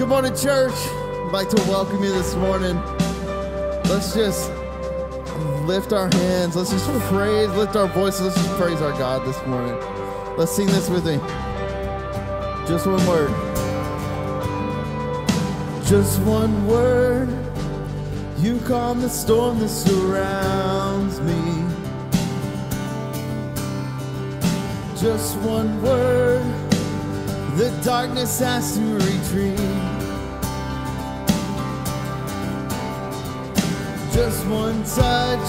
Good morning, church. I'd like to welcome you this morning. Let's just lift our hands. Let's just praise, lift our voices. Let's just praise our God this morning. Let's sing this with me. Just one word. Just one word. You calm the storm that surrounds me. Just one word. The darkness has to retreat. just one touch,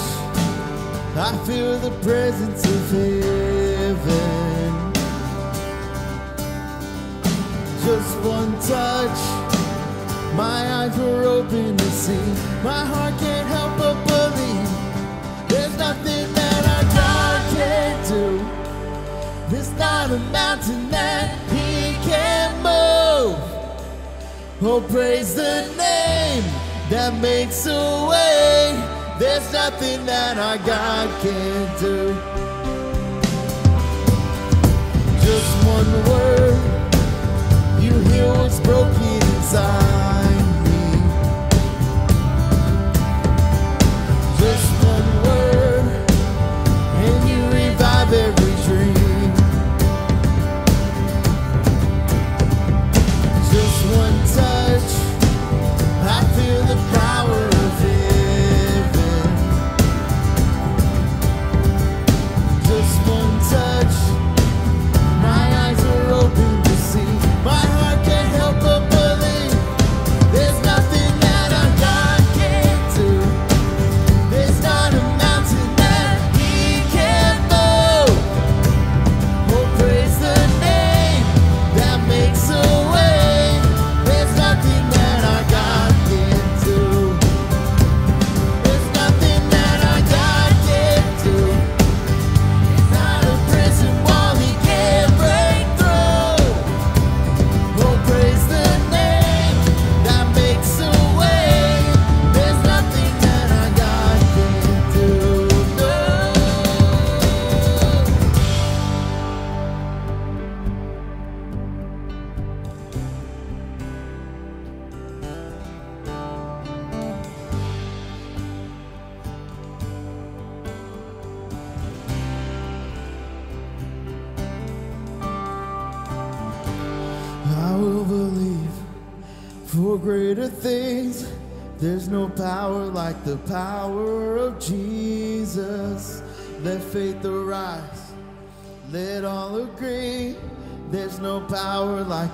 I feel the presence of heaven. Just one touch, my eyes were open to see. My heart can't help but believe there's nothing that our God can do. There's not a mountain that He can move. Oh, praise the name that makes a way. There's nothing that our God can't do. Just one word, you hear what's broken inside.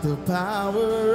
the power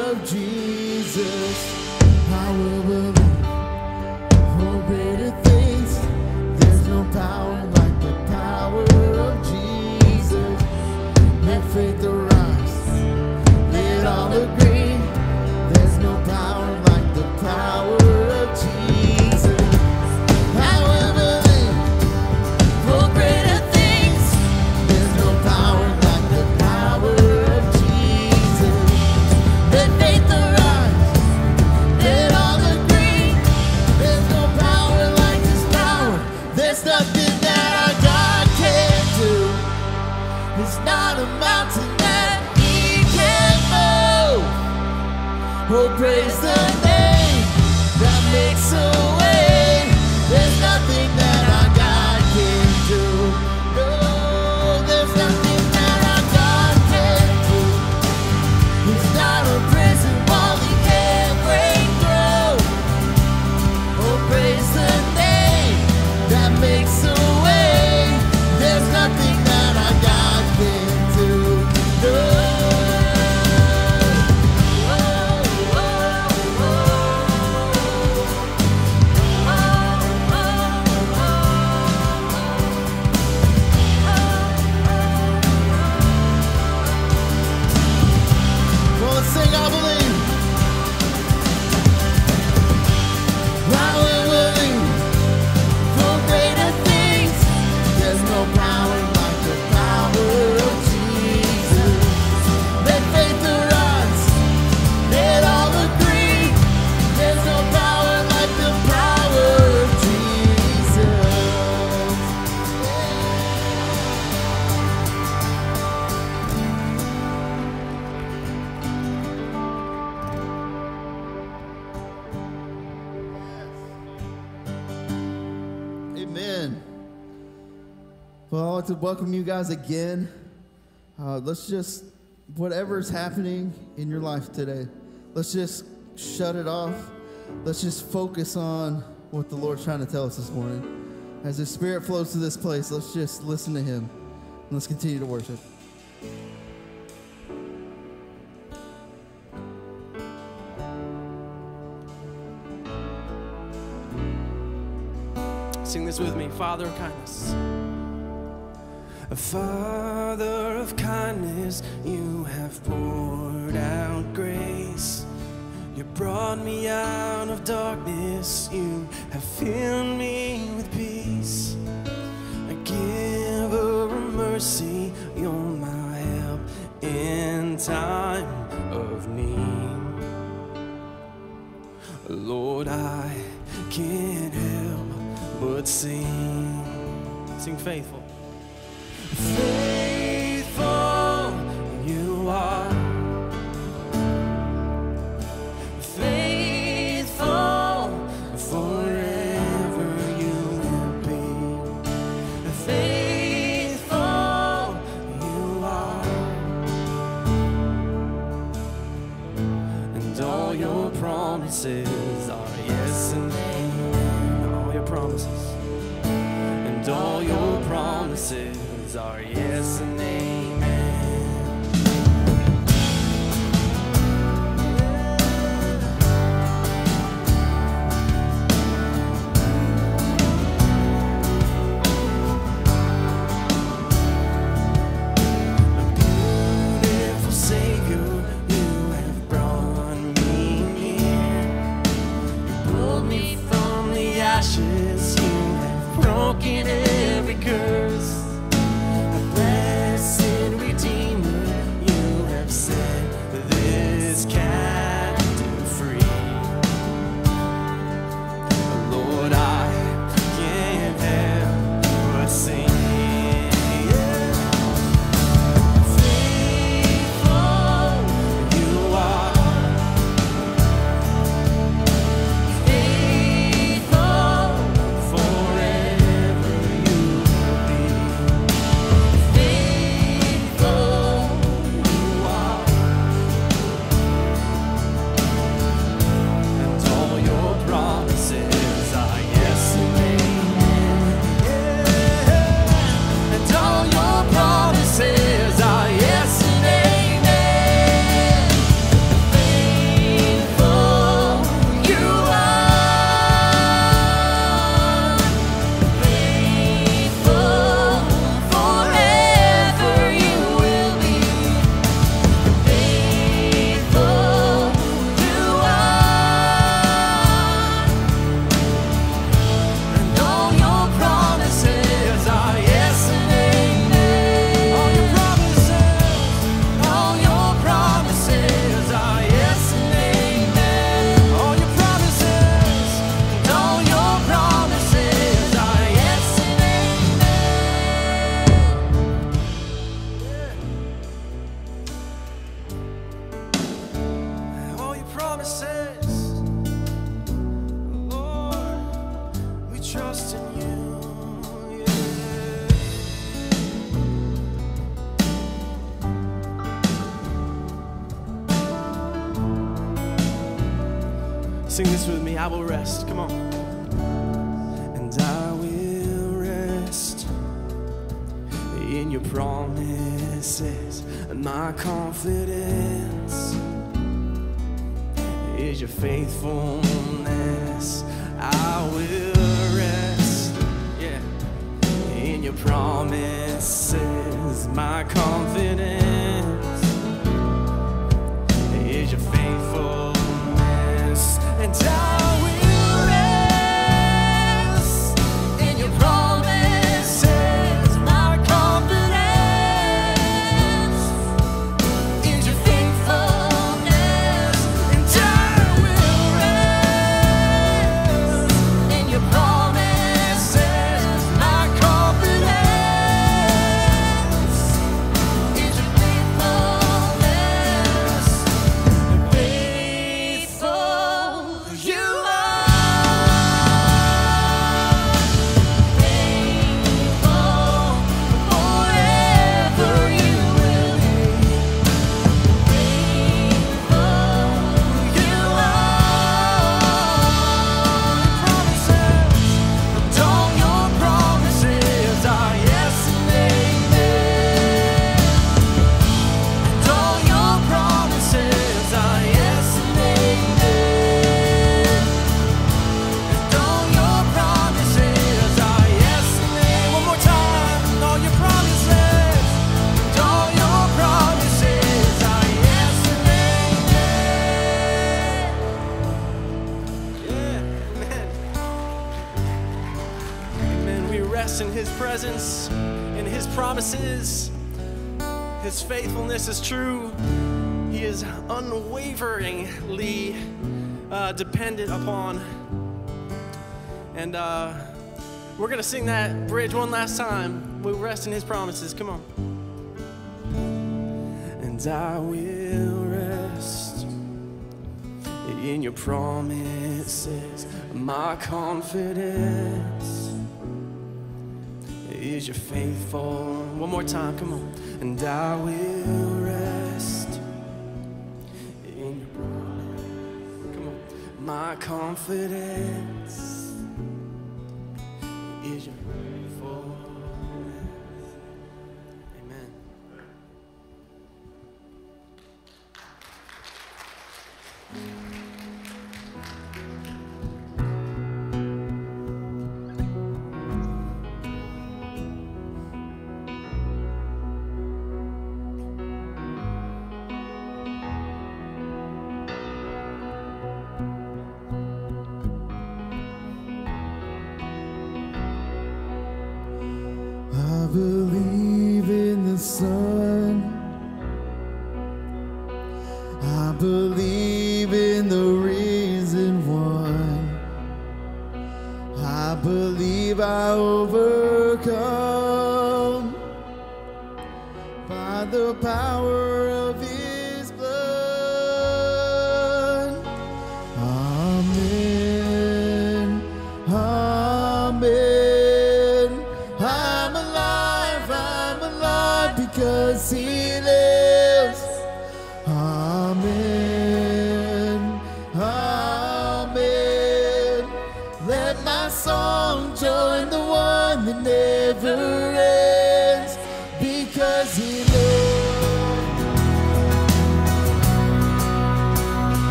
welcome you guys again. Uh, let's just, whatever's happening in your life today, let's just shut it off. Let's just focus on what the Lord's trying to tell us this morning. As His Spirit flows to this place, let's just listen to Him and let's continue to worship. Sing this with me Father of kindness. A father of kindness, you have poured out grace. You brought me out of darkness, you have filled me with peace. A giver of mercy, you're my help in time of need. Lord, I can't help but sing. Sing faithful. Say to sing that bridge one last time. We rest in his promises. Come on. And I will rest in your promises. My confidence is your faithful. One more time, come on. And I will rest in your promises. Come on. My confidence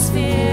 atmosphere.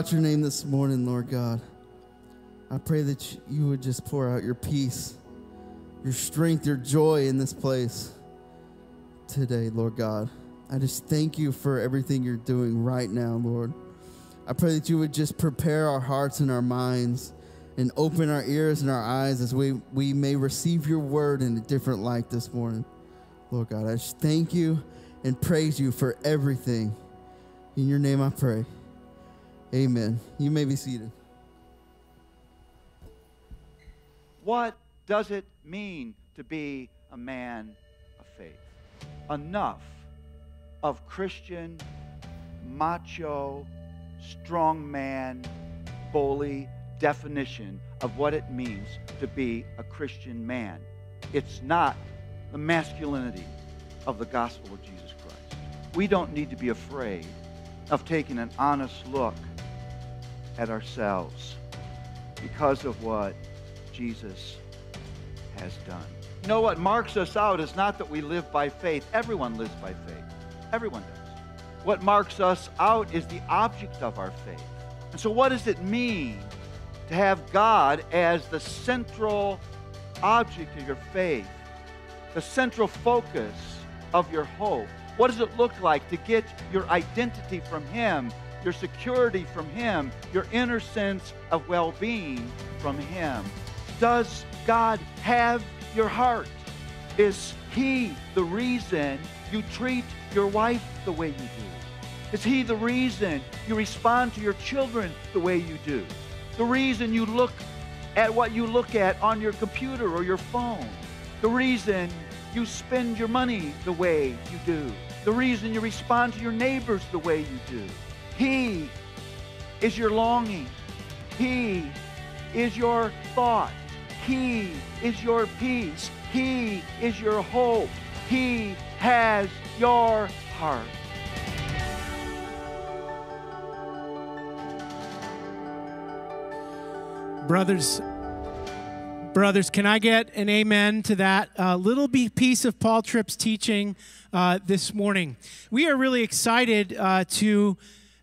about your name this morning, Lord God. I pray that you would just pour out your peace, your strength, your joy in this place today, Lord God. I just thank you for everything you're doing right now, Lord. I pray that you would just prepare our hearts and our minds and open our ears and our eyes as we, we may receive your word in a different light this morning. Lord God, I just thank you and praise you for everything. In your name I pray. Amen. You may be seated. What does it mean to be a man of faith? Enough of Christian, macho, strong man, bully definition of what it means to be a Christian man. It's not the masculinity of the gospel of Jesus Christ. We don't need to be afraid of taking an honest look at ourselves because of what Jesus has done. You know what marks us out is not that we live by faith. Everyone lives by faith. Everyone does. What marks us out is the object of our faith. And so, what does it mean to have God as the central object of your faith, the central focus of your hope? What does it look like to get your identity from Him, your security from Him, your inner sense of well being from Him? Does God have your heart? Is He the reason you treat your wife the way you do? Is He the reason you respond to your children the way you do? The reason you look at what you look at on your computer or your phone? The reason you spend your money the way you do? The reason you respond to your neighbors the way you do? He is your longing. He is your thought. He is your peace. He is your hope. He has your heart. Brothers, brothers, can I get an amen to that uh, little piece of Paul Tripp's teaching uh, this morning? We are really excited uh, to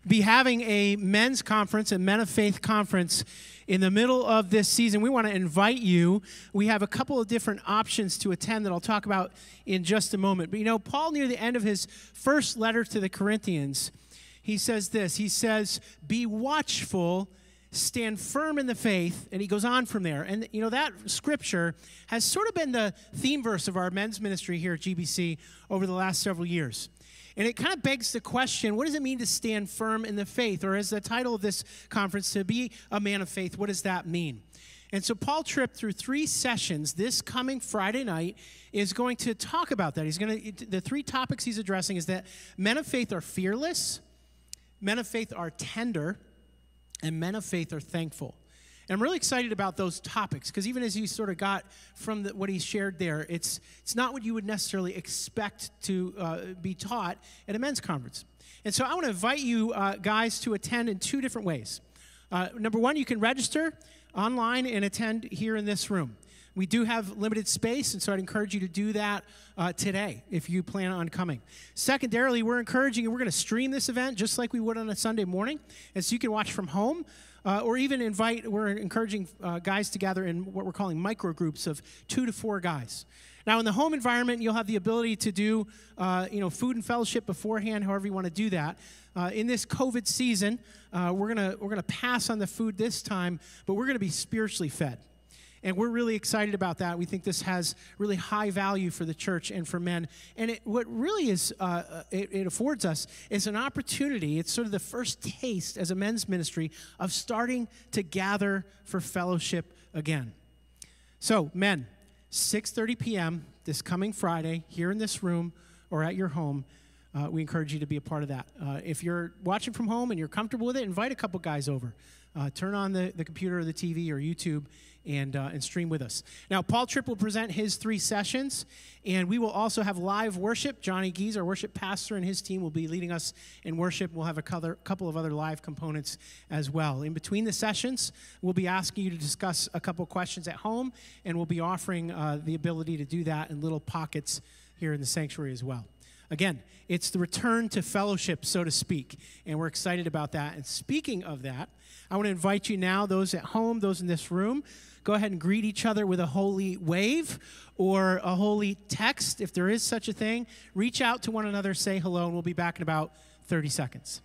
be having a men's conference, a Men of Faith conference in the middle of this season. We want to invite you. We have a couple of different options to attend that I'll talk about in just a moment. But you know, Paul, near the end of his first letter to the Corinthians, he says this He says, Be watchful stand firm in the faith and he goes on from there and you know that scripture has sort of been the theme verse of our men's ministry here at gbc over the last several years and it kind of begs the question what does it mean to stand firm in the faith? Or, as the title of this conference, to be a man of faith, what does that mean? And so, Paul Tripp, through three sessions this coming Friday night, is going to talk about that. He's going to, the three topics he's addressing is that men of faith are fearless, men of faith are tender, and men of faith are thankful. And I'm really excited about those topics because even as you sort of got from the, what he shared there, it's, it's not what you would necessarily expect to uh, be taught at a men's conference. And so I want to invite you uh, guys to attend in two different ways. Uh, number one, you can register online and attend here in this room. We do have limited space, and so I'd encourage you to do that uh, today if you plan on coming. Secondarily, we're encouraging you, we're going to stream this event just like we would on a Sunday morning, and so you can watch from home uh, or even invite, we're encouraging uh, guys to gather in what we're calling micro groups of two to four guys. Now, in the home environment, you'll have the ability to do, uh, you know, food and fellowship beforehand, however you want to do that. Uh, in this COVID season, uh, we're gonna we're gonna pass on the food this time, but we're gonna be spiritually fed. And we're really excited about that. We think this has really high value for the church and for men. And it, what really is, uh, uh, it, it affords us is an opportunity. It's sort of the first taste as a men's ministry of starting to gather for fellowship again. So, men, 6:30 p.m. this coming Friday here in this room or at your home. Uh, we encourage you to be a part of that. Uh, if you're watching from home and you're comfortable with it, invite a couple guys over. Uh, turn on the, the computer or the TV or YouTube and, uh, and stream with us. Now, Paul Tripp will present his three sessions, and we will also have live worship. Johnny Gees, our worship pastor, and his team will be leading us in worship. We'll have a couple of other live components as well. In between the sessions, we'll be asking you to discuss a couple questions at home, and we'll be offering uh, the ability to do that in little pockets here in the sanctuary as well. Again, it's the return to fellowship, so to speak, and we're excited about that. And speaking of that, I want to invite you now, those at home, those in this room, go ahead and greet each other with a holy wave or a holy text, if there is such a thing. Reach out to one another, say hello, and we'll be back in about 30 seconds.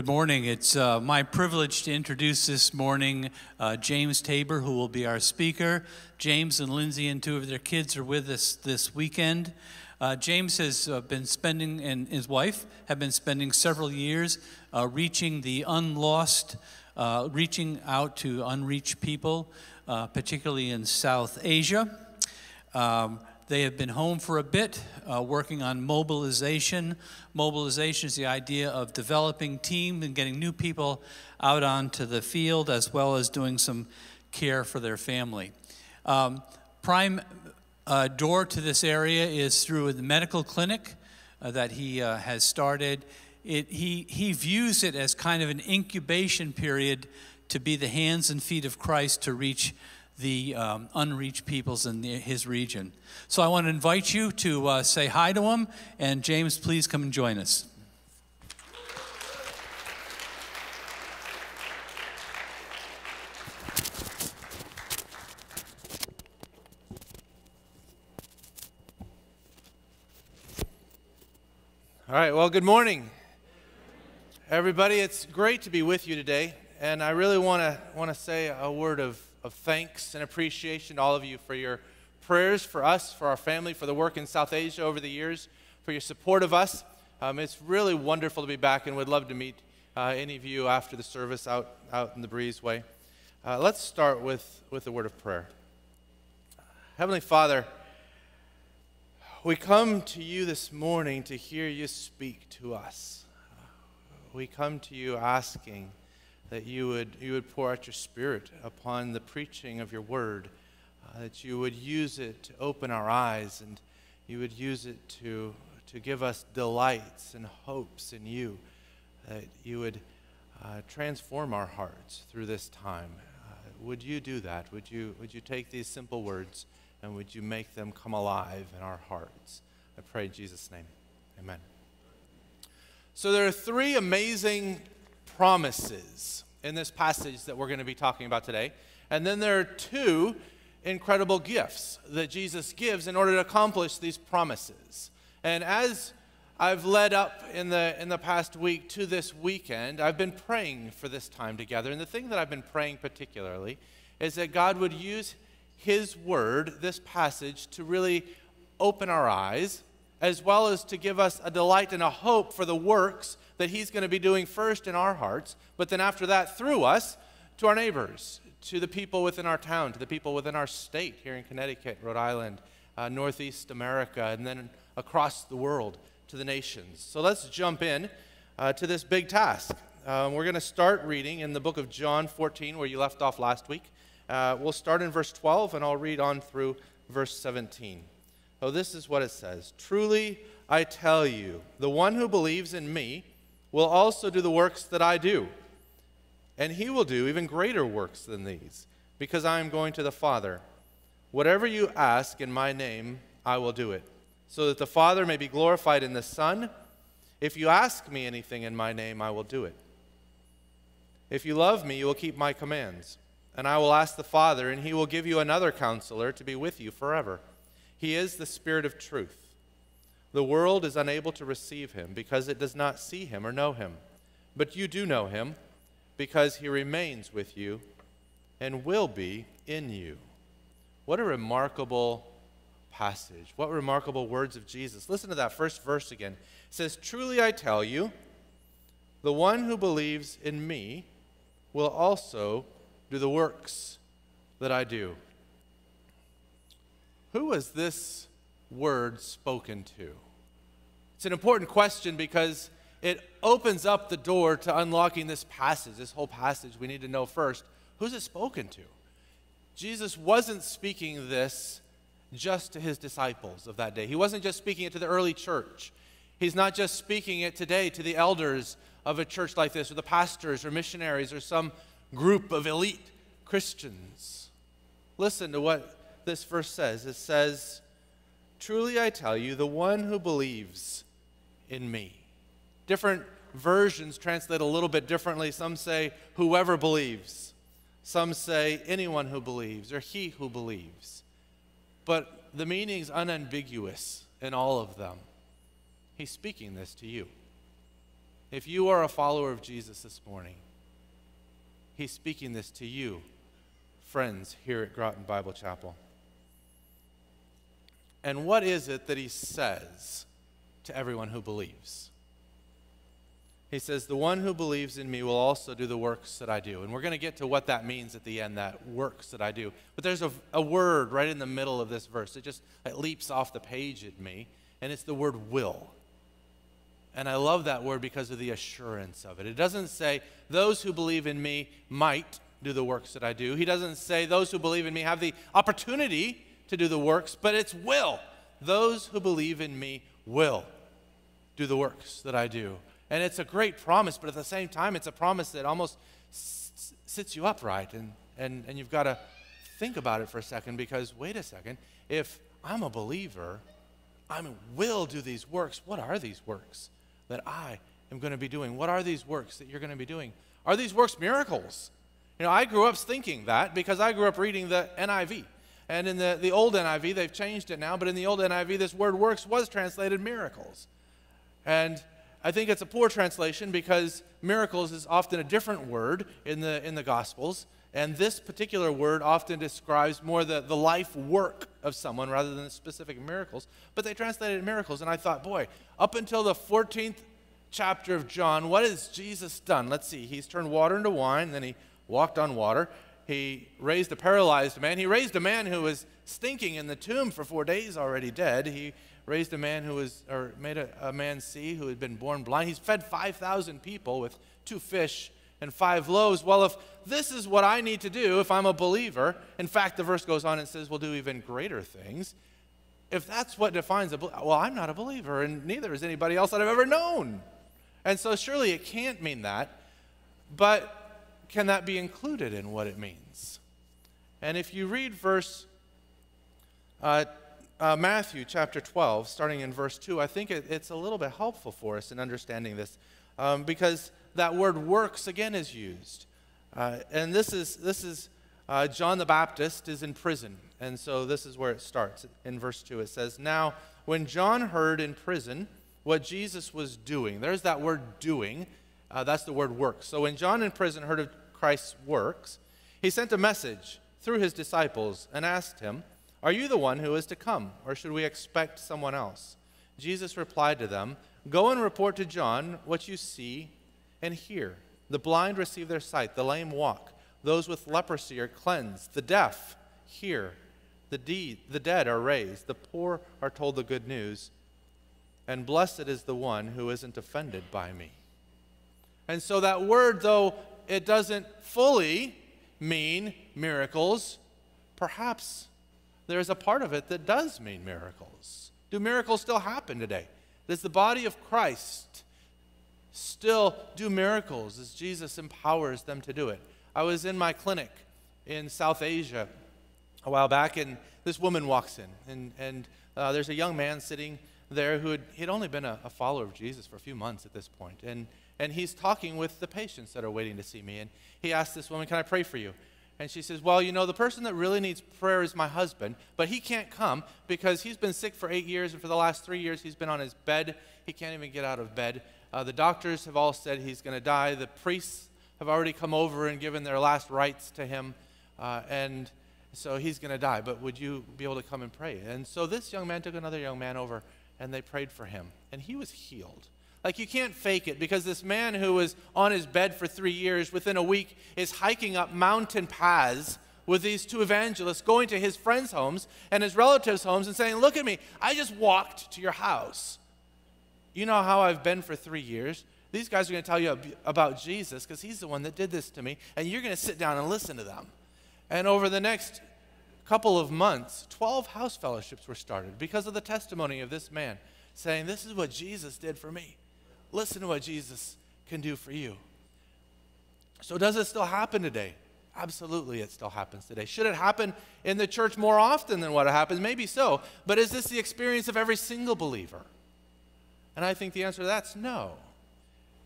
Good morning. It's uh, my privilege to introduce this morning uh, James Tabor, who will be our speaker. James and Lindsay and two of their kids are with us this weekend. Uh, James has uh, been spending, and his wife have been spending several years uh, reaching the unlost, uh, reaching out to unreached people, particularly in South Asia. Um, they have been home for a bit, uh, working on mobilization. Mobilization is the idea of developing teams and getting new people out onto the field, as well as doing some care for their family. Um, prime uh, door to this area is through the medical clinic uh, that he uh, has started. It, he, he views it as kind of an incubation period to be the hands and feet of Christ to reach the um, unreached peoples in the, his region. So I want to invite you to uh, say hi to him, and James, please come and join us. All right, well, good morning. Everybody, it's great to be with you today, and I really want to want to say a word of of thanks and appreciation to all of you for your prayers for us, for our family, for the work in South Asia over the years, for your support of us. Um, it's really wonderful to be back and we'd love to meet uh, any of you after the service out, out in the breezeway. Uh, let's start with, with a word of prayer. Heavenly Father, we come to you this morning to hear you speak to us. We come to you asking that you would, you would pour out your spirit upon the preaching of your word, uh, that you would use it to open our eyes and you would use it to, to give us delights and hopes in you, that you would uh, transform our hearts through this time. Uh, would you do that? Would you, would you take these simple words and would you make them come alive in our hearts? I pray in Jesus' name. Amen. So there are three amazing promises in this passage that we're going to be talking about today. And then there are two incredible gifts that Jesus gives in order to accomplish these promises. And as I've led up in the, in the past week to this weekend, I've been praying for this time together. And the thing that I've been praying particularly is that God would use His Word, this passage, to really open our eyes, as well as to give us a delight and a hope for the works that He's going to be doing first in our hearts, but then after that, through us, to our neighbors, to the people within our town, to the people within our state here in Connecticut, Rhode Island, uh, Northeast America, and then across the world to the nations. So let's jump in uh, to this big task. Um, we're going to start reading in the book of John 14, where you left off last week. Uh, we'll start in verse 12, and I'll read on through verse 17. Oh, this is what it says Truly I tell you, the one who believes in me, will also do the works that I do. And he will do even greater works than these, because I am going to the Father. Whatever you ask in my name, I will do it, so that the Father may be glorified in the Son. If you ask me anything in my name, I will do it. If you love me, you will keep my commands. And I will ask the Father, and he will give you another counselor to be with you forever. He is the Spirit of truth. The world is unable to receive him because it does not see him or know him. But you do know him because he remains with you and will be in you. What a remarkable passage. What remarkable words of Jesus. Listen to that first verse again. It says, Truly I tell you, the one who believes in me will also do the works that I do. Who was this word spoken to? It's an important question because it opens up the door to unlocking this passage, this whole passage. We need to know first who's it spoken to? Jesus wasn't speaking this just to his disciples of that day. He wasn't just speaking it to the early church. He's not just speaking it today to the elders of a church like this, or the pastors, or missionaries, or some group of elite Christians. Listen to what this verse says it says, Truly I tell you, the one who believes in me. Different versions translate a little bit differently. Some say, whoever believes. Some say, anyone who believes, or he who believes. But the meaning is unambiguous in all of them. He's speaking this to you. If you are a follower of Jesus this morning, He's speaking this to you, friends here at Groton Bible Chapel. And what is it that He says to everyone who believes? He says, The one who believes in me will also do the works that I do. And we're going to get to what that means at the end, that works that I do. But there's a, a word right in the middle of this verse. It just it leaps off the page at me, and it's the word will. And I love that word because of the assurance of it. It doesn't say, Those who believe in me might do the works that I do. He doesn't say, Those who believe in me have the opportunity to do the works, but it's will. Those who believe in me will do the works that I do. And it's a great promise, but at the same time, it's a promise that almost sits you upright. And, and, and you've got to think about it for a second because, wait a second, if I'm a believer, I will do these works. What are these works that I am going to be doing? What are these works that you're going to be doing? Are these works miracles? You know, I grew up thinking that because I grew up reading the NIV. And in the, the old NIV, they've changed it now, but in the old NIV, this word works was translated miracles. And I think it's a poor translation because miracles is often a different word in the, in the Gospels. And this particular word often describes more the, the life work of someone rather than specific miracles. But they translated miracles. And I thought, boy, up until the 14th chapter of John, what has Jesus done? Let's see. He's turned water into wine, then he walked on water. He raised a paralyzed man. He raised a man who was stinking in the tomb for four days already dead. He raised a man who was, or made a, a man see who had been born blind. He's fed 5,000 people with two fish and five loaves. Well, if this is what I need to do if I'm a believer, in fact, the verse goes on and says, we'll do even greater things. If that's what defines a well, I'm not a believer, and neither is anybody else that I've ever known. And so surely it can't mean that. But can that be included in what it means? And if you read verse uh, uh, Matthew chapter 12, starting in verse 2, I think it, it's a little bit helpful for us in understanding this um, because that word works again is used. Uh, and this is, this is uh, John the Baptist is in prison. And so this is where it starts. In verse 2, it says, Now, when John heard in prison what Jesus was doing, there's that word doing. Uh, that's the word works. So when John in prison heard of Christ's works, he sent a message through his disciples and asked him, are you the one who is to come, or should we expect someone else? Jesus replied to them, Go and report to John what you see and hear. The blind receive their sight, the lame walk, those with leprosy are cleansed, the deaf hear, the, de- the dead are raised, the poor are told the good news, and blessed is the one who isn't offended by me. And so that word, though it doesn't fully mean miracles, perhaps there's a part of it that does mean miracles. Do miracles still happen today? Does the body of Christ still do miracles as Jesus empowers them to do it? I was in my clinic in South Asia a while back, and this woman walks in, and, and uh, there's a young man sitting there who had he'd only been a, a, follower of Jesus for a few months at this point, and and he's talking with the patients that are waiting to see me, and he asked this woman, "Can I pray for you?" And she says, Well, you know, the person that really needs prayer is my husband, but he can't come because he's been sick for eight years, and for the last three years, he's been on his bed. He can't even get out of bed. Uh, the doctors have all said he's going to die. The priests have already come over and given their last rites to him, uh, and so he's going to die. But would you be able to come and pray? And so this young man took another young man over, and they prayed for him, and he was healed. Like, you can't fake it because this man who was on his bed for three years, within a week, is hiking up mountain paths with these two evangelists, going to his friends' homes and his relatives' homes and saying, Look at me, I just walked to your house. You know how I've been for three years. These guys are going to tell you about Jesus because he's the one that did this to me, and you're going to sit down and listen to them. And over the next couple of months, 12 house fellowships were started because of the testimony of this man saying, This is what Jesus did for me. Listen to what Jesus can do for you. So, does it still happen today? Absolutely, it still happens today. Should it happen in the church more often than what happens? Maybe so. But is this the experience of every single believer? And I think the answer to that's no.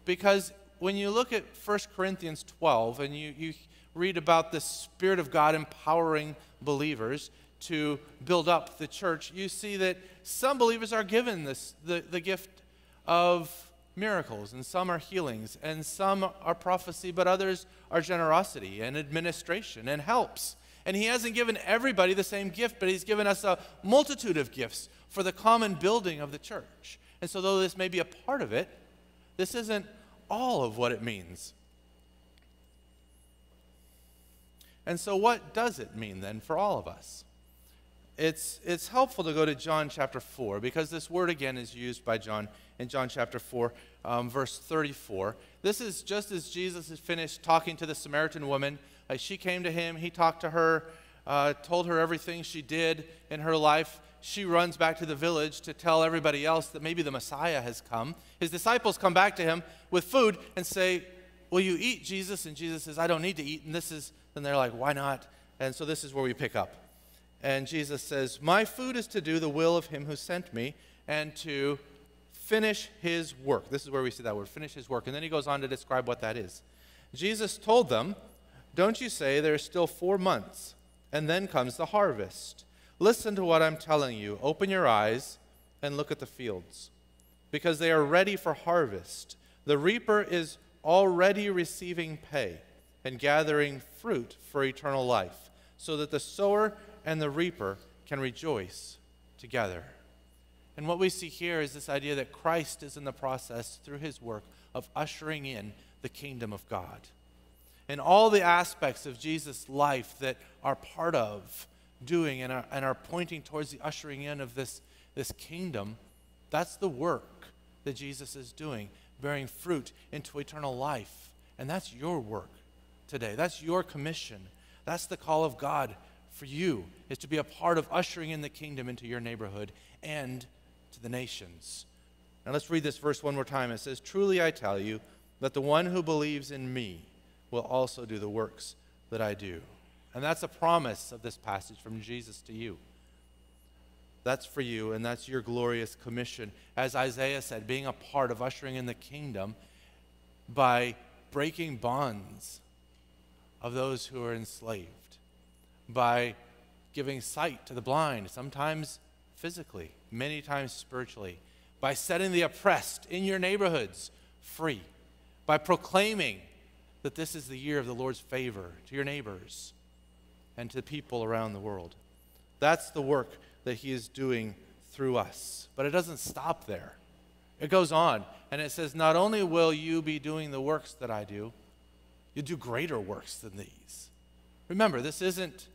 Because when you look at 1 Corinthians 12 and you, you read about the Spirit of God empowering believers to build up the church, you see that some believers are given this, the, the gift of miracles, and some are healings, and some are prophecy, but others are generosity and administration and helps. And He hasn't given everybody the same gift, but He's given us a multitude of gifts for the common building of the church. And so, though this may be a part of it, this isn't all of what it means. And so, what does it mean then for all of us? It's, it's helpful to go to John chapter 4 because this word again is used by John in John chapter 4, um, verse 34. This is just as Jesus had finished talking to the Samaritan woman. Uh, she came to him, he talked to her, uh, told her everything she did in her life. She runs back to the village to tell everybody else that maybe the Messiah has come. His disciples come back to him with food and say, Will you eat, Jesus? And Jesus says, I don't need to eat. And this is, and they're like, Why not? And so this is where we pick up. And Jesus says, My food is to do the will of him who sent me and to finish his work. This is where we see that word, finish his work. And then he goes on to describe what that is. Jesus told them, Don't you say there are still four months, and then comes the harvest. Listen to what I'm telling you. Open your eyes and look at the fields, because they are ready for harvest. The reaper is already receiving pay and gathering fruit for eternal life, so that the sower and the reaper can rejoice together. And what we see here is this idea that Christ is in the process, through his work, of ushering in the kingdom of God. And all the aspects of Jesus' life that are part of doing and are, and are pointing towards the ushering in of this, this kingdom, that's the work that Jesus is doing, bearing fruit into eternal life. And that's your work today. That's your commission. That's the call of God for you is to be a part of ushering in the kingdom into your neighborhood and to the nations. Now let's read this verse one more time. It says, Truly I tell you that the one who believes in me will also do the works that I do. And that's a promise of this passage from Jesus to you. That's for you, and that's your glorious commission. As Isaiah said, being a part of ushering in the kingdom by breaking bonds of those who are enslaved by giving sight to the blind, sometimes physically, many times spiritually, by setting the oppressed in your neighborhoods free, by proclaiming that this is the year of the Lord's favor to your neighbors and to people around the world. That's the work that He is doing through us. But it doesn't stop there. It goes on, and it says, Not only will you be doing the works that I do, you'll do greater works than these. Remember, this isn't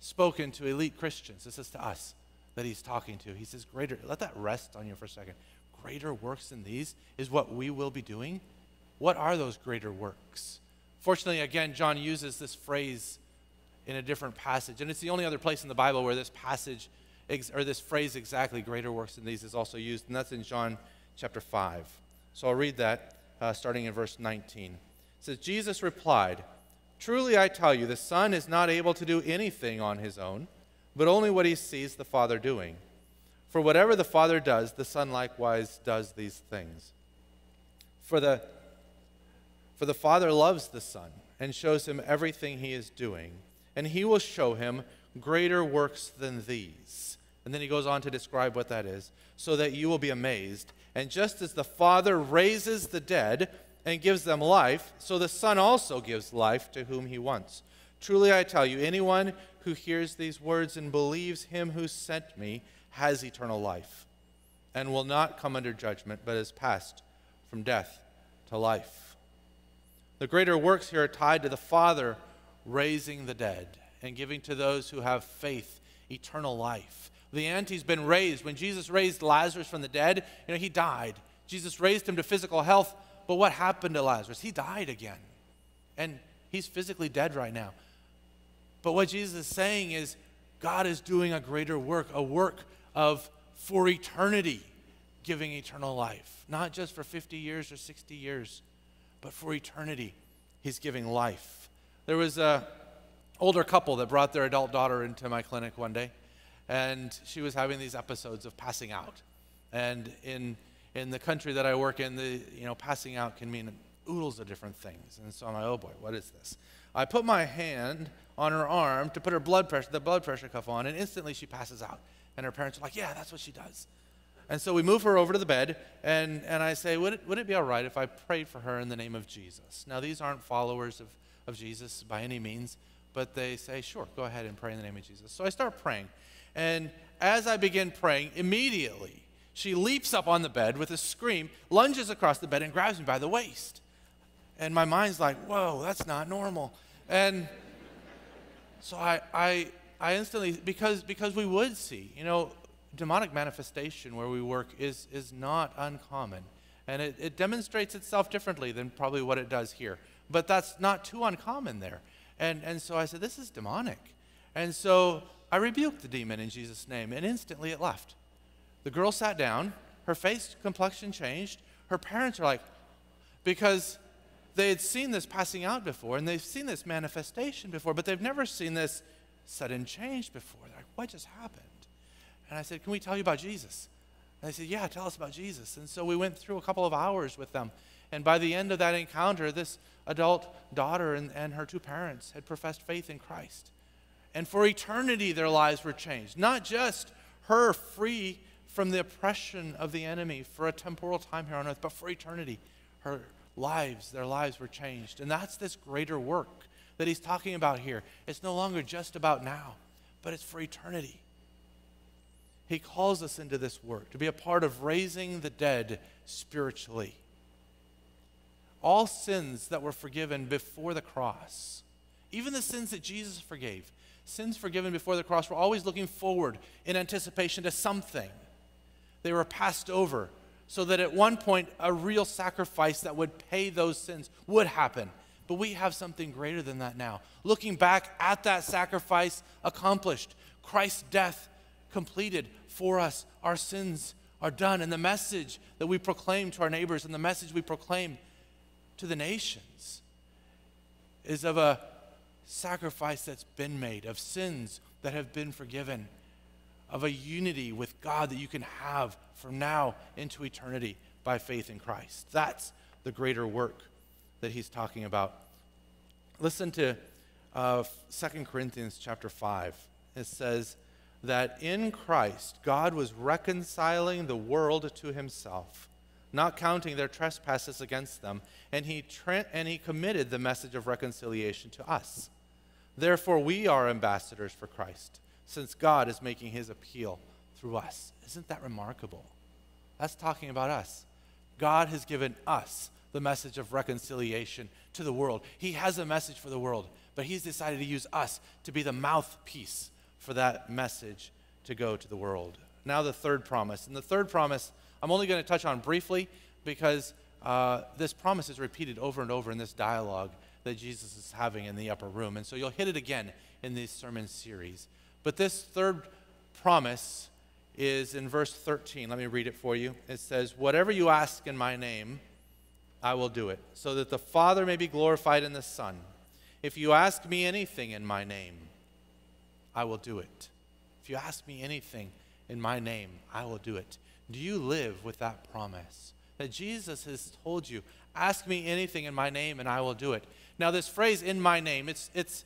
spoken to elite Christians. This is to us that he's talking to. He says, Greater, let that rest on you for a second. Greater works than these is what we will be doing. What are those greater works? Fortunately, again, John uses this phrase in a different passage, and it's the only other place in the Bible where this passage or this phrase exactly, greater works than these, is also used, and that's in John chapter 5. So I'll read that uh, starting in verse 19. It says, Jesus replied, Truly I tell you, the Son is not able to do anything on his own, but only what he sees the Father doing. For whatever the Father does, the Son likewise does these things. For the, for the Father loves the Son and shows him everything he is doing, and he will show him greater works than these. And then he goes on to describe what that is, so that you will be amazed. And just as the Father raises the dead, and gives them life, so the Son also gives life to whom he wants. Truly I tell you, anyone who hears these words and believes him who sent me has eternal life, and will not come under judgment, but is passed from death to life. The greater works here are tied to the Father raising the dead and giving to those who have faith eternal life. The ante's been raised. When Jesus raised Lazarus from the dead, you know, he died. Jesus raised him to physical health but what happened to Lazarus? He died again. And he's physically dead right now. But what Jesus is saying is God is doing a greater work, a work of for eternity, giving eternal life. Not just for 50 years or 60 years, but for eternity, he's giving life. There was a older couple that brought their adult daughter into my clinic one day, and she was having these episodes of passing out. And in in the country that I work in, the you know passing out can mean oodles of different things. And so I'm like, oh boy, what is this? I put my hand on her arm to put her blood pressure, the blood pressure cuff on, and instantly she passes out. And her parents are like, yeah, that's what she does. And so we move her over to the bed, and, and I say, would it, would it be all right if I prayed for her in the name of Jesus? Now, these aren't followers of, of Jesus by any means, but they say, sure, go ahead and pray in the name of Jesus. So I start praying. And as I begin praying, immediately she leaps up on the bed with a scream, lunges across the bed, and grabs me by the waist. And my mind's like, whoa, that's not normal. And so I, I, I instantly, because, because we would see, you know, demonic manifestation where we work is, is not uncommon. And it, it demonstrates itself differently than probably what it does here. But that's not too uncommon there. And, and so I said, This is demonic. And so I rebuked the demon in Jesus' name, and instantly it left. The girl sat down, her face complexion changed. Her parents are like, because they had seen this passing out before, and they've seen this manifestation before, but they've never seen this sudden change before. They're like, what just happened? And I said, Can we tell you about Jesus? And they said, Yeah, tell us about Jesus. And so we went through a couple of hours with them. And by the end of that encounter, this adult daughter and, and her two parents had professed faith in Christ. And for eternity, their lives were changed. Not just her free from the oppression of the enemy for a temporal time here on earth, but for eternity. Her lives, their lives were changed. And that's this greater work that he's talking about here. It's no longer just about now, but it's for eternity. He calls us into this work to be a part of raising the dead spiritually. All sins that were forgiven before the cross, even the sins that Jesus forgave, sins forgiven before the cross, were always looking forward in anticipation to something. They were passed over so that at one point a real sacrifice that would pay those sins would happen. But we have something greater than that now. Looking back at that sacrifice accomplished, Christ's death completed for us. Our sins are done. And the message that we proclaim to our neighbors and the message we proclaim to the nations is of a sacrifice that's been made, of sins that have been forgiven, of a unity with God that you can have from now into eternity by faith in Christ. That's the greater work that he's talking about. Listen to uh, 2 Corinthians chapter 5. It says, that in Christ, God was reconciling the world to himself, not counting their trespasses against them, and he, tra- and he committed the message of reconciliation to us. Therefore, we are ambassadors for Christ, since God is making his appeal through us. Isn't that remarkable? That's talking about us. God has given us the message of reconciliation to the world. He has a message for the world, but he's decided to use us to be the mouthpiece for that message to go to the world. Now, the third promise. And the third promise, I'm only going to touch on briefly because uh, this promise is repeated over and over in this dialogue that Jesus is having in the upper room. And so you'll hit it again in this sermon series. But this third promise is in verse 13. Let me read it for you. It says, Whatever you ask in my name, I will do it, so that the Father may be glorified in the Son. If you ask me anything in my name, I will do it. If you ask me anything in my name, I will do it. Do you live with that promise? That Jesus has told you, ask me anything in my name and I will do it. Now, this phrase, in my name, it's, it's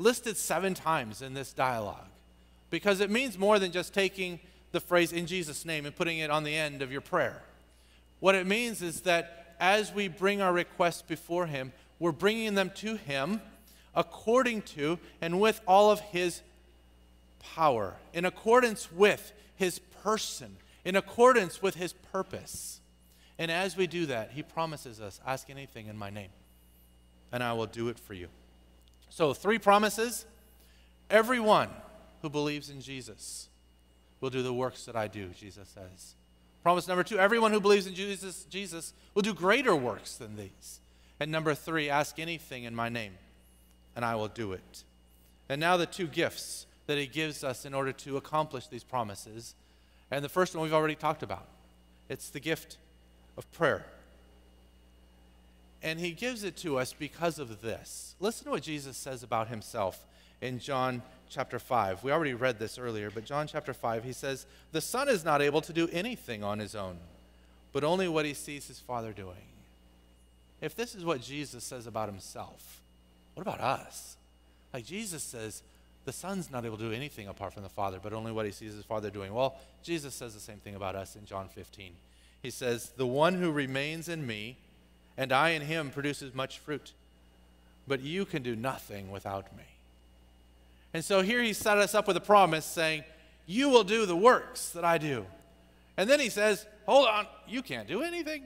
listed seven times in this dialogue because it means more than just taking the phrase in Jesus' name and putting it on the end of your prayer. What it means is that as we bring our requests before Him, we're bringing them to Him according to and with all of His power, in accordance with his person, in accordance with his purpose. And as we do that, he promises us ask anything in my name, and I will do it for you. So, three promises. Everyone who believes in Jesus will do the works that I do, Jesus says. Promise number two everyone who believes in Jesus, Jesus will do greater works than these. And number three, ask anything in my name, and I will do it. And now the two gifts that He gives us in order to accomplish these promises. And the first one we've already talked about it's the gift of prayer. And He gives it to us because of this. Listen to what Jesus says about Himself in John chapter 5. We already read this earlier, but John chapter 5, He says, The Son is not able to do anything on His own, but only what He sees His Father doing. If this is what Jesus says about Himself, what about us? Like Jesus says, the Son's not able to do anything apart from the Father, but only what he sees his Father doing. Well, Jesus says the same thing about us in John 15. He says, The one who remains in me and I in him produces much fruit, but you can do nothing without me. And so here he set us up with a promise saying, You will do the works that I do. And then he says, Hold on, you can't do anything.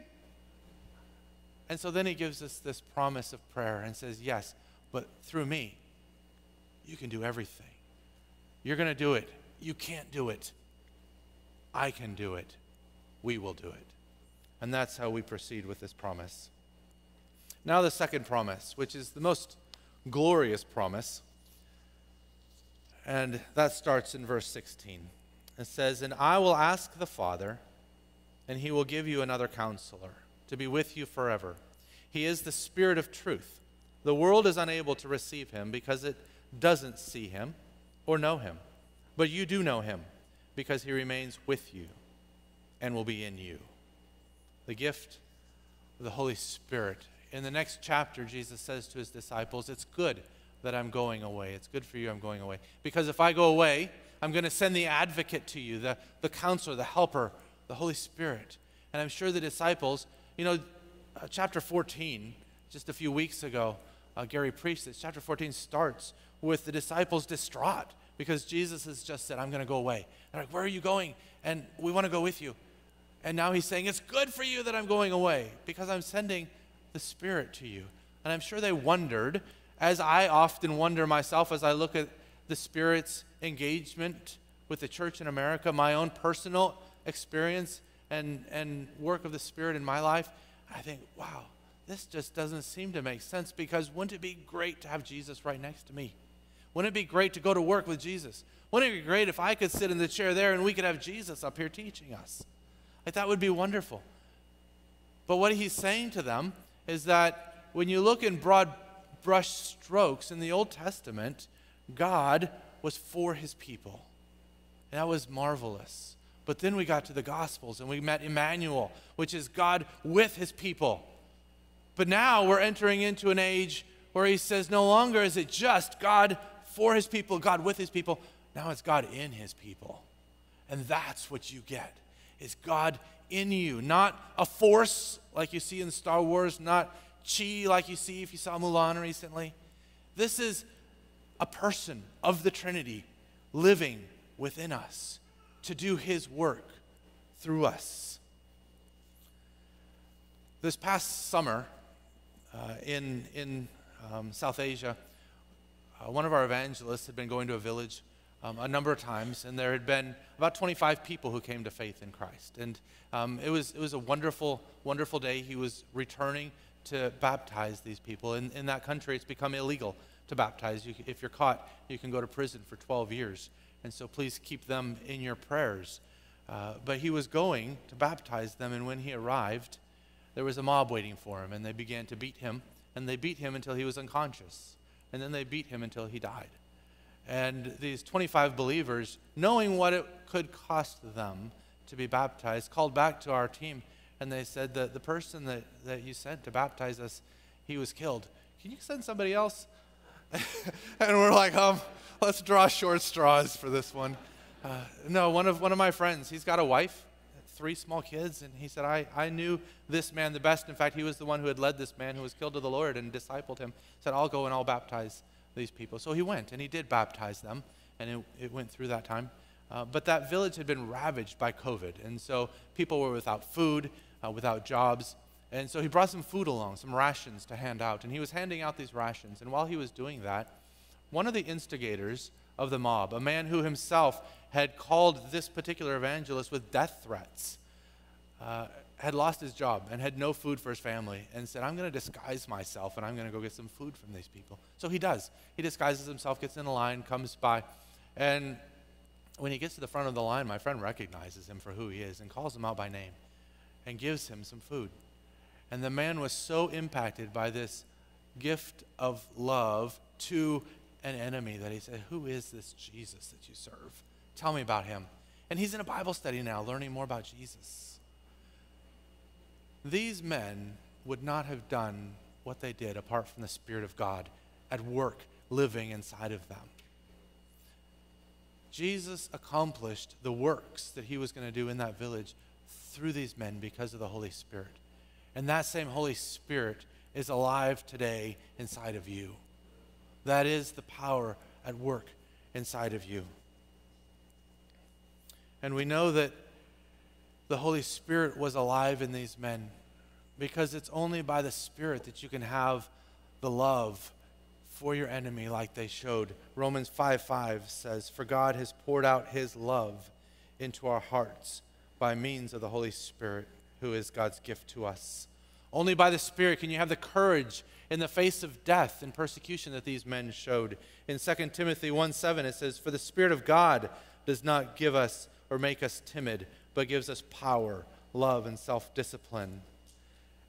And so then he gives us this promise of prayer and says, Yes, but through me, you can do everything. You're going to do it. You can't do it. I can do it. We will do it. And that's how we proceed with this promise. Now, the second promise, which is the most glorious promise. And that starts in verse 16. It says, And I will ask the Father, and he will give you another counselor to be with you forever. He is the Spirit of truth. The world is unable to receive him because it doesn't see him or know him. But you do know him because he remains with you and will be in you. The gift of the Holy Spirit. In the next chapter, Jesus says to his disciples, It's good that I'm going away. It's good for you I'm going away. Because if I go away, I'm going to send the advocate to you, the, the counselor, the helper, the Holy Spirit. And I'm sure the disciples, you know, uh, chapter 14, just a few weeks ago, uh, Gary preached this. Chapter 14 starts with the disciples distraught because Jesus has just said, I'm going to go away. They're like, Where are you going? And we want to go with you. And now he's saying, It's good for you that I'm going away because I'm sending the Spirit to you. And I'm sure they wondered, as I often wonder myself as I look at the Spirit's engagement with the church in America, my own personal experience and, and work of the Spirit in my life, I think, wow, this just doesn't seem to make sense because wouldn't it be great to have Jesus right next to me? Wouldn't it be great to go to work with Jesus? Wouldn't it be great if I could sit in the chair there and we could have Jesus up here teaching us? Like that would be wonderful. But what he's saying to them is that when you look in broad brush strokes in the Old Testament, God was for his people. And that was marvelous. But then we got to the Gospels and we met Emmanuel, which is God with his people. But now we're entering into an age where he says no longer is it just God for his people, God with his people. Now it's God in his people. And that's what you get. Is God in you, not a force like you see in Star Wars, not chi like you see if you saw Mulan recently. This is a person of the Trinity living within us to do his work through us. This past summer uh, in, in um, South Asia, uh, one of our evangelists had been going to a village um, a number of times, and there had been about 25 people who came to faith in Christ. And um, it, was, it was a wonderful, wonderful day. He was returning to baptize these people. In, in that country, it's become illegal to baptize. You, if you're caught, you can go to prison for 12 years. And so please keep them in your prayers. Uh, but he was going to baptize them, and when he arrived, there was a mob waiting for him, and they began to beat him, and they beat him until he was unconscious, and then they beat him until he died. And these 25 believers, knowing what it could cost them to be baptized, called back to our team, and they said that the person that, that you sent to baptize us, he was killed. Can you send somebody else? and we're like, um, let's draw short straws for this one. Uh, no, one of, one of my friends, he's got a wife, three small kids, and he said, I, I knew this man the best. In fact, he was the one who had led this man who was killed to the Lord and discipled him. Said, I'll go and I'll baptize these people. So he went and he did baptize them, and it, it went through that time. Uh, but that village had been ravaged by COVID, and so people were without food, uh, without jobs. And so he brought some food along, some rations to hand out. And he was handing out these rations. And while he was doing that, one of the instigators of the mob, a man who himself had called this particular evangelist with death threats, uh, had lost his job and had no food for his family and said, I'm going to disguise myself and I'm going to go get some food from these people. So he does. He disguises himself, gets in a line, comes by. And when he gets to the front of the line, my friend recognizes him for who he is and calls him out by name and gives him some food. And the man was so impacted by this gift of love to an enemy that he said, Who is this Jesus that you serve? Tell me about him. And he's in a Bible study now, learning more about Jesus. These men would not have done what they did apart from the Spirit of God at work, living inside of them. Jesus accomplished the works that he was going to do in that village through these men because of the Holy Spirit. And that same Holy Spirit is alive today inside of you. That is the power at work inside of you. And we know that the Holy Spirit was alive in these men because it's only by the Spirit that you can have the love for your enemy like they showed. Romans 5 5 says, For God has poured out his love into our hearts by means of the Holy Spirit, who is God's gift to us. Only by the Spirit can you have the courage in the face of death and persecution that these men showed. In 2 Timothy 1 7, it says, For the Spirit of God does not give us or make us timid, but gives us power, love, and self discipline.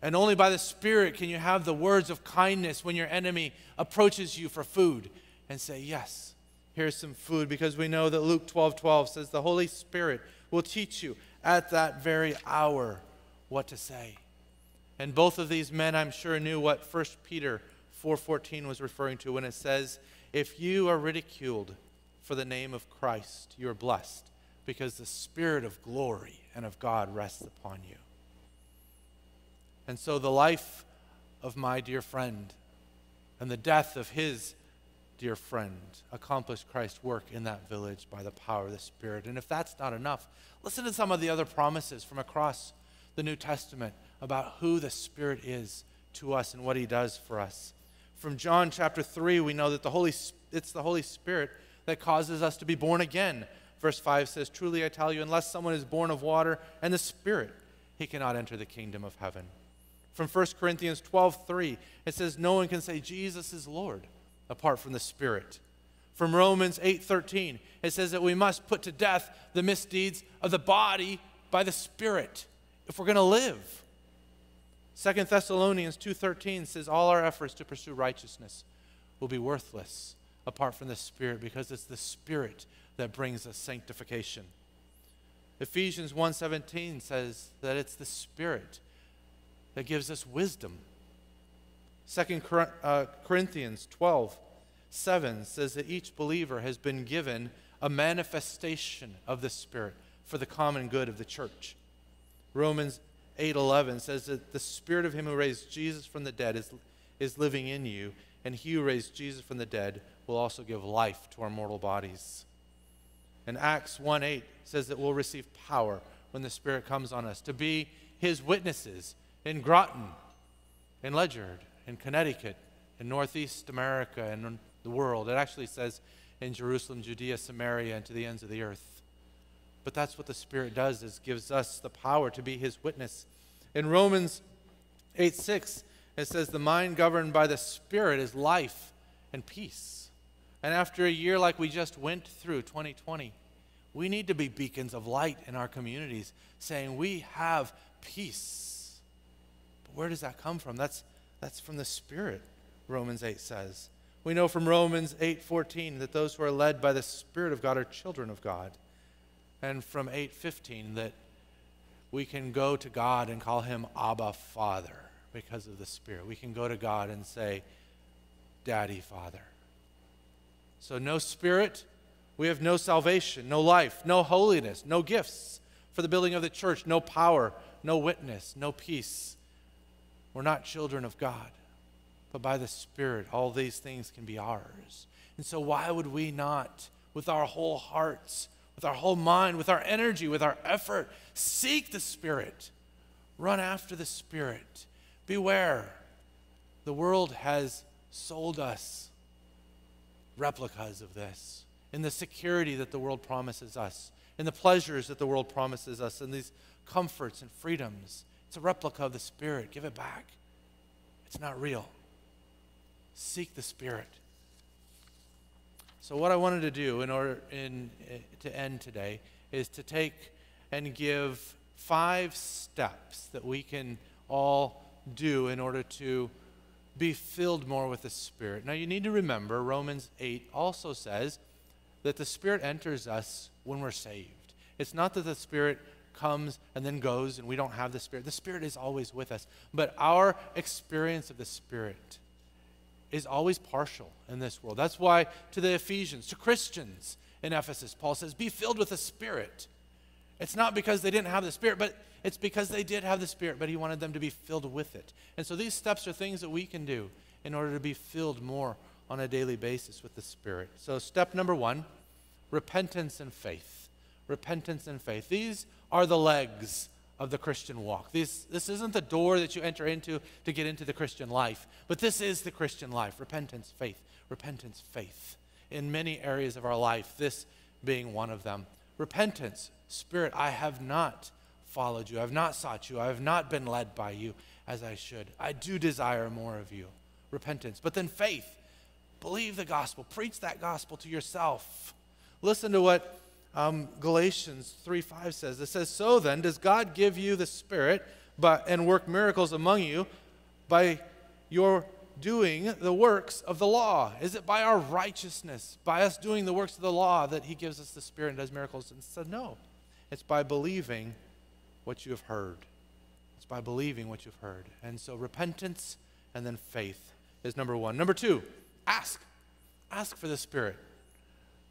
And only by the Spirit can you have the words of kindness when your enemy approaches you for food and say, Yes, here's some food, because we know that Luke 12 12 says, The Holy Spirit will teach you at that very hour what to say. And both of these men, I'm sure, knew what 1 Peter 4:14 was referring to when it says, "If you are ridiculed for the name of Christ, you are blessed, because the spirit of glory and of God rests upon you." And so the life of my dear friend and the death of his dear friend accomplished Christ's work in that village by the power of the Spirit. And if that's not enough, listen to some of the other promises from across the New Testament about who the Spirit is to us and what he does for us. From John chapter 3, we know that the Holy, it's the Holy Spirit that causes us to be born again. Verse 5 says, Truly I tell you, unless someone is born of water and the Spirit, he cannot enter the kingdom of heaven. From 1 Corinthians 12 3, it says, No one can say Jesus is Lord apart from the Spirit. From Romans 8 13, it says that we must put to death the misdeeds of the body by the Spirit if we're going to live. Second Thessalonians 2:13 says all our efforts to pursue righteousness will be worthless apart from the Spirit because it's the Spirit that brings us sanctification. Ephesians 1:17 says that it's the Spirit that gives us wisdom. 2 uh, Corinthians 12 7 says that each believer has been given a manifestation of the Spirit for the common good of the church. Romans 8:11 says that the spirit of him who raised Jesus from the dead is, is living in you, and he who raised Jesus from the dead will also give life to our mortal bodies. And Acts 1:8 says that we'll receive power when the Spirit comes on us to be his witnesses in Groton, in Ledyard, in Connecticut, in Northeast America, and in the world. It actually says in Jerusalem, Judea, Samaria, and to the ends of the earth. But that's what the Spirit does, is gives us the power to be his witness. In Romans 8 6, it says, The mind governed by the Spirit is life and peace. And after a year like we just went through, 2020, we need to be beacons of light in our communities, saying, We have peace. But where does that come from? That's, that's from the Spirit, Romans 8 says. We know from Romans 8:14 that those who are led by the Spirit of God are children of God and from 8:15 that we can go to God and call him Abba Father because of the Spirit. We can go to God and say, Daddy Father. So, no Spirit, we have no salvation, no life, no holiness, no gifts for the building of the church, no power, no witness, no peace. We're not children of God. But by the Spirit, all these things can be ours. And so, why would we not, with our whole hearts, with our whole mind, with our energy, with our effort. Seek the Spirit. Run after the Spirit. Beware. The world has sold us replicas of this in the security that the world promises us, in the pleasures that the world promises us, in these comforts and freedoms. It's a replica of the Spirit. Give it back. It's not real. Seek the Spirit. So, what I wanted to do in order in, uh, to end today is to take and give five steps that we can all do in order to be filled more with the Spirit. Now, you need to remember Romans 8 also says that the Spirit enters us when we're saved. It's not that the Spirit comes and then goes and we don't have the Spirit. The Spirit is always with us. But our experience of the Spirit is always partial in this world. That's why to the Ephesians, to Christians in Ephesus. Paul says, Be filled with the Spirit. It's not because they didn't have the Spirit, but it's because they did have the Spirit, but he wanted them to be filled with it. And so these steps are things that we can do in order to be filled more on a daily basis with the Spirit. So, step number one repentance and faith. Repentance and faith. These are the legs of the Christian walk. This, this isn't the door that you enter into to get into the Christian life, but this is the Christian life repentance, faith, repentance, faith. In many areas of our life, this being one of them. Repentance, Spirit, I have not followed you, I have not sought you, I have not been led by you as I should. I do desire more of you. Repentance. But then faith, believe the gospel, preach that gospel to yourself. Listen to what um, Galatians 3 5 says. It says, So then, does God give you the Spirit but, and work miracles among you by your doing the works of the law? Is it by our righteousness, by us doing the works of the law, that He gives us the Spirit and does miracles? And said, No. It's by believing what you have heard. It's by believing what you've heard. And so repentance and then faith is number one. Number two, ask. Ask for the Spirit.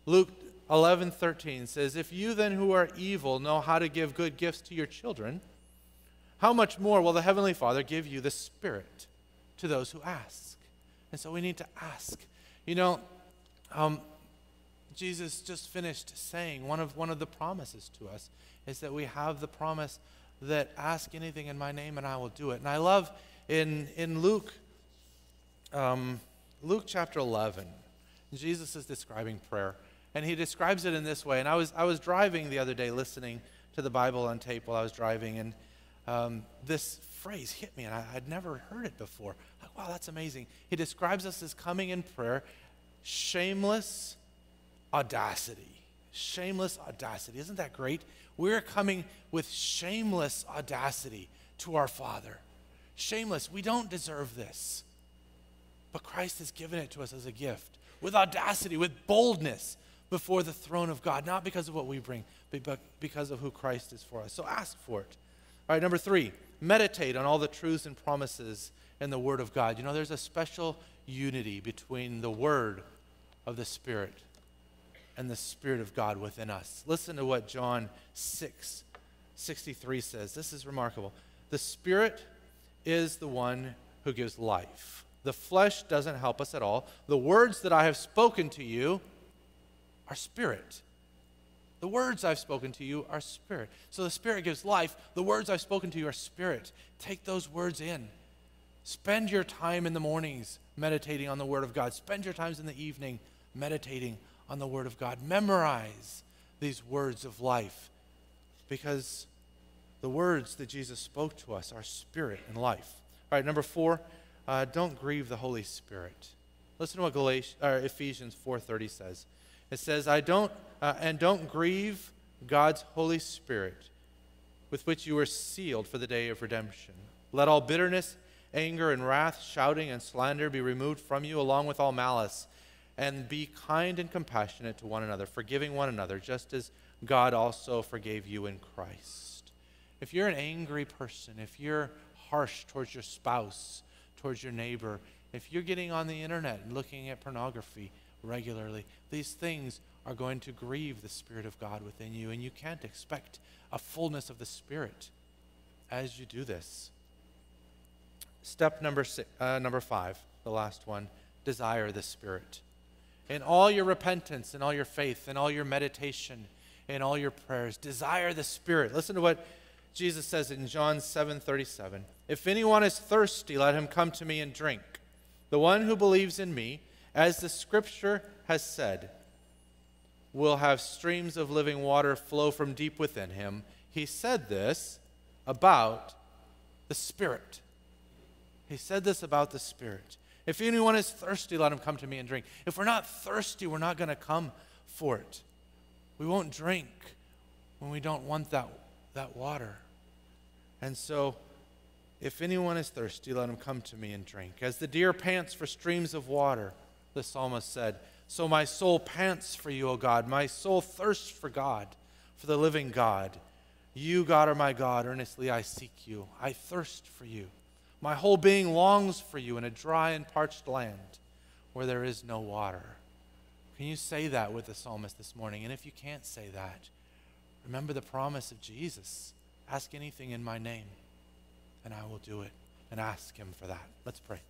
Luke 11 13 says, If you then who are evil know how to give good gifts to your children, how much more will the Heavenly Father give you the Spirit to those who ask? And so we need to ask. You know, um, Jesus just finished saying one of, one of the promises to us is that we have the promise that ask anything in my name and I will do it. And I love in, in Luke, um, Luke chapter 11, Jesus is describing prayer. And he describes it in this way. And I was, I was driving the other day listening to the Bible on tape while I was driving, and um, this phrase hit me, and I, would never heard it before. Like, wow, that's amazing. He describes us as coming in prayer, shameless audacity. Shameless audacity. Isn't that great? We're coming with shameless audacity to our Father. Shameless. We don't deserve this. But Christ has given it to us as a gift with audacity, with boldness before the throne of God, not because of what we bring, but because of who Christ is for us. So ask for it. All right, number three, meditate on all the truths and promises in the Word of God. You know, there's a special unity between the Word of the Spirit and the Spirit of God within us. Listen to what John 6 63 says. This is remarkable. The Spirit is the one who gives life. The flesh doesn't help us at all. The words that I have spoken to you are spirit. The words I've spoken to you are spirit. So the spirit gives life. The words I've spoken to you are spirit. Take those words in. Spend your time in the mornings meditating on the word of God. Spend your times in the evening meditating on the word of God. Memorize these words of life because the words that Jesus spoke to us are spirit and life. All right, number four, uh, don't grieve the Holy Spirit. Listen to what Galatians, or Ephesians 4.30 says. It says, I don't, uh, and don't grieve God's Holy Spirit with which you were sealed for the day of redemption. Let all bitterness, anger, and wrath, shouting, and slander be removed from you, along with all malice. And be kind and compassionate to one another, forgiving one another, just as God also forgave you in Christ. If you're an angry person, if you're harsh towards your spouse, towards your neighbor, if you're getting on the internet and looking at pornography, regularly. These things are going to grieve the Spirit of God within you, and you can't expect a fullness of the Spirit as you do this. Step number, six, uh, number five, the last one desire the Spirit. In all your repentance, in all your faith, in all your meditation, in all your prayers, desire the Spirit. Listen to what Jesus says in John 7 37. If anyone is thirsty, let him come to me and drink. The one who believes in me, as the scripture has said, will have streams of living water flow from deep within him. He said this about the Spirit. He said this about the Spirit. If anyone is thirsty, let him come to me and drink. If we're not thirsty, we're not going to come for it. We won't drink when we don't want that, that water. And so, if anyone is thirsty, let him come to me and drink. As the deer pants for streams of water, the psalmist said. So my soul pants for you, O God. My soul thirsts for God, for the living God. You, God, are my God. Earnestly I seek you. I thirst for you. My whole being longs for you in a dry and parched land where there is no water. Can you say that with the psalmist this morning? And if you can't say that, remember the promise of Jesus ask anything in my name, and I will do it. And ask Him for that. Let's pray.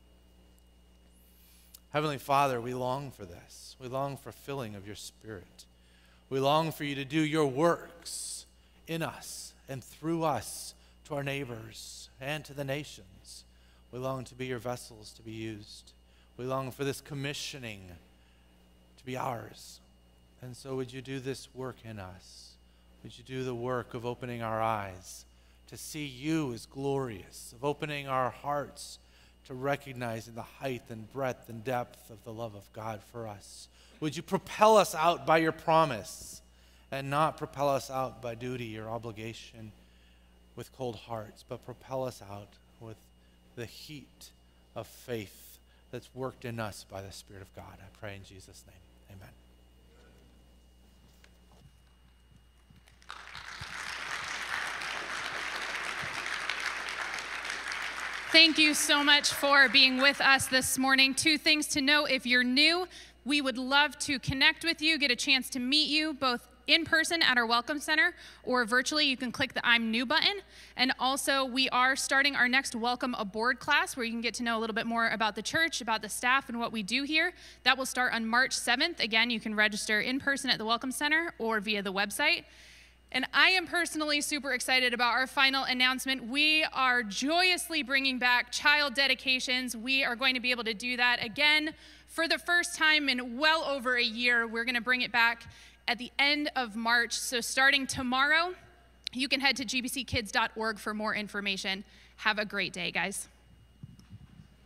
Heavenly Father, we long for this. We long for filling of your Spirit. We long for you to do your works in us and through us to our neighbors and to the nations. We long to be your vessels to be used. We long for this commissioning to be ours. And so, would you do this work in us? Would you do the work of opening our eyes to see you as glorious, of opening our hearts to recognizing the height and breadth and depth of the love of God for us? Would you propel us out by your promise and not propel us out by duty or obligation with cold hearts, but propel us out with the heat of faith that's worked in us by the Spirit of God? I pray in Jesus' name. Amen. Thank you so much for being with us this morning. Two things to know if you're new, we would love to connect with you, get a chance to meet you both in person at our Welcome Center or virtually. You can click the I'm New button. And also, we are starting our next Welcome Aboard class where you can get to know a little bit more about the church, about the staff, and what we do here. That will start on March 7th. Again, you can register in person at the Welcome Center or via the website. And I am personally super excited about our final announcement. We are joyously bringing back child dedications. We are going to be able to do that again for the first time in well over a year. We're going to bring it back at the end of March. So, starting tomorrow, you can head to gbckids.org for more information. Have a great day, guys.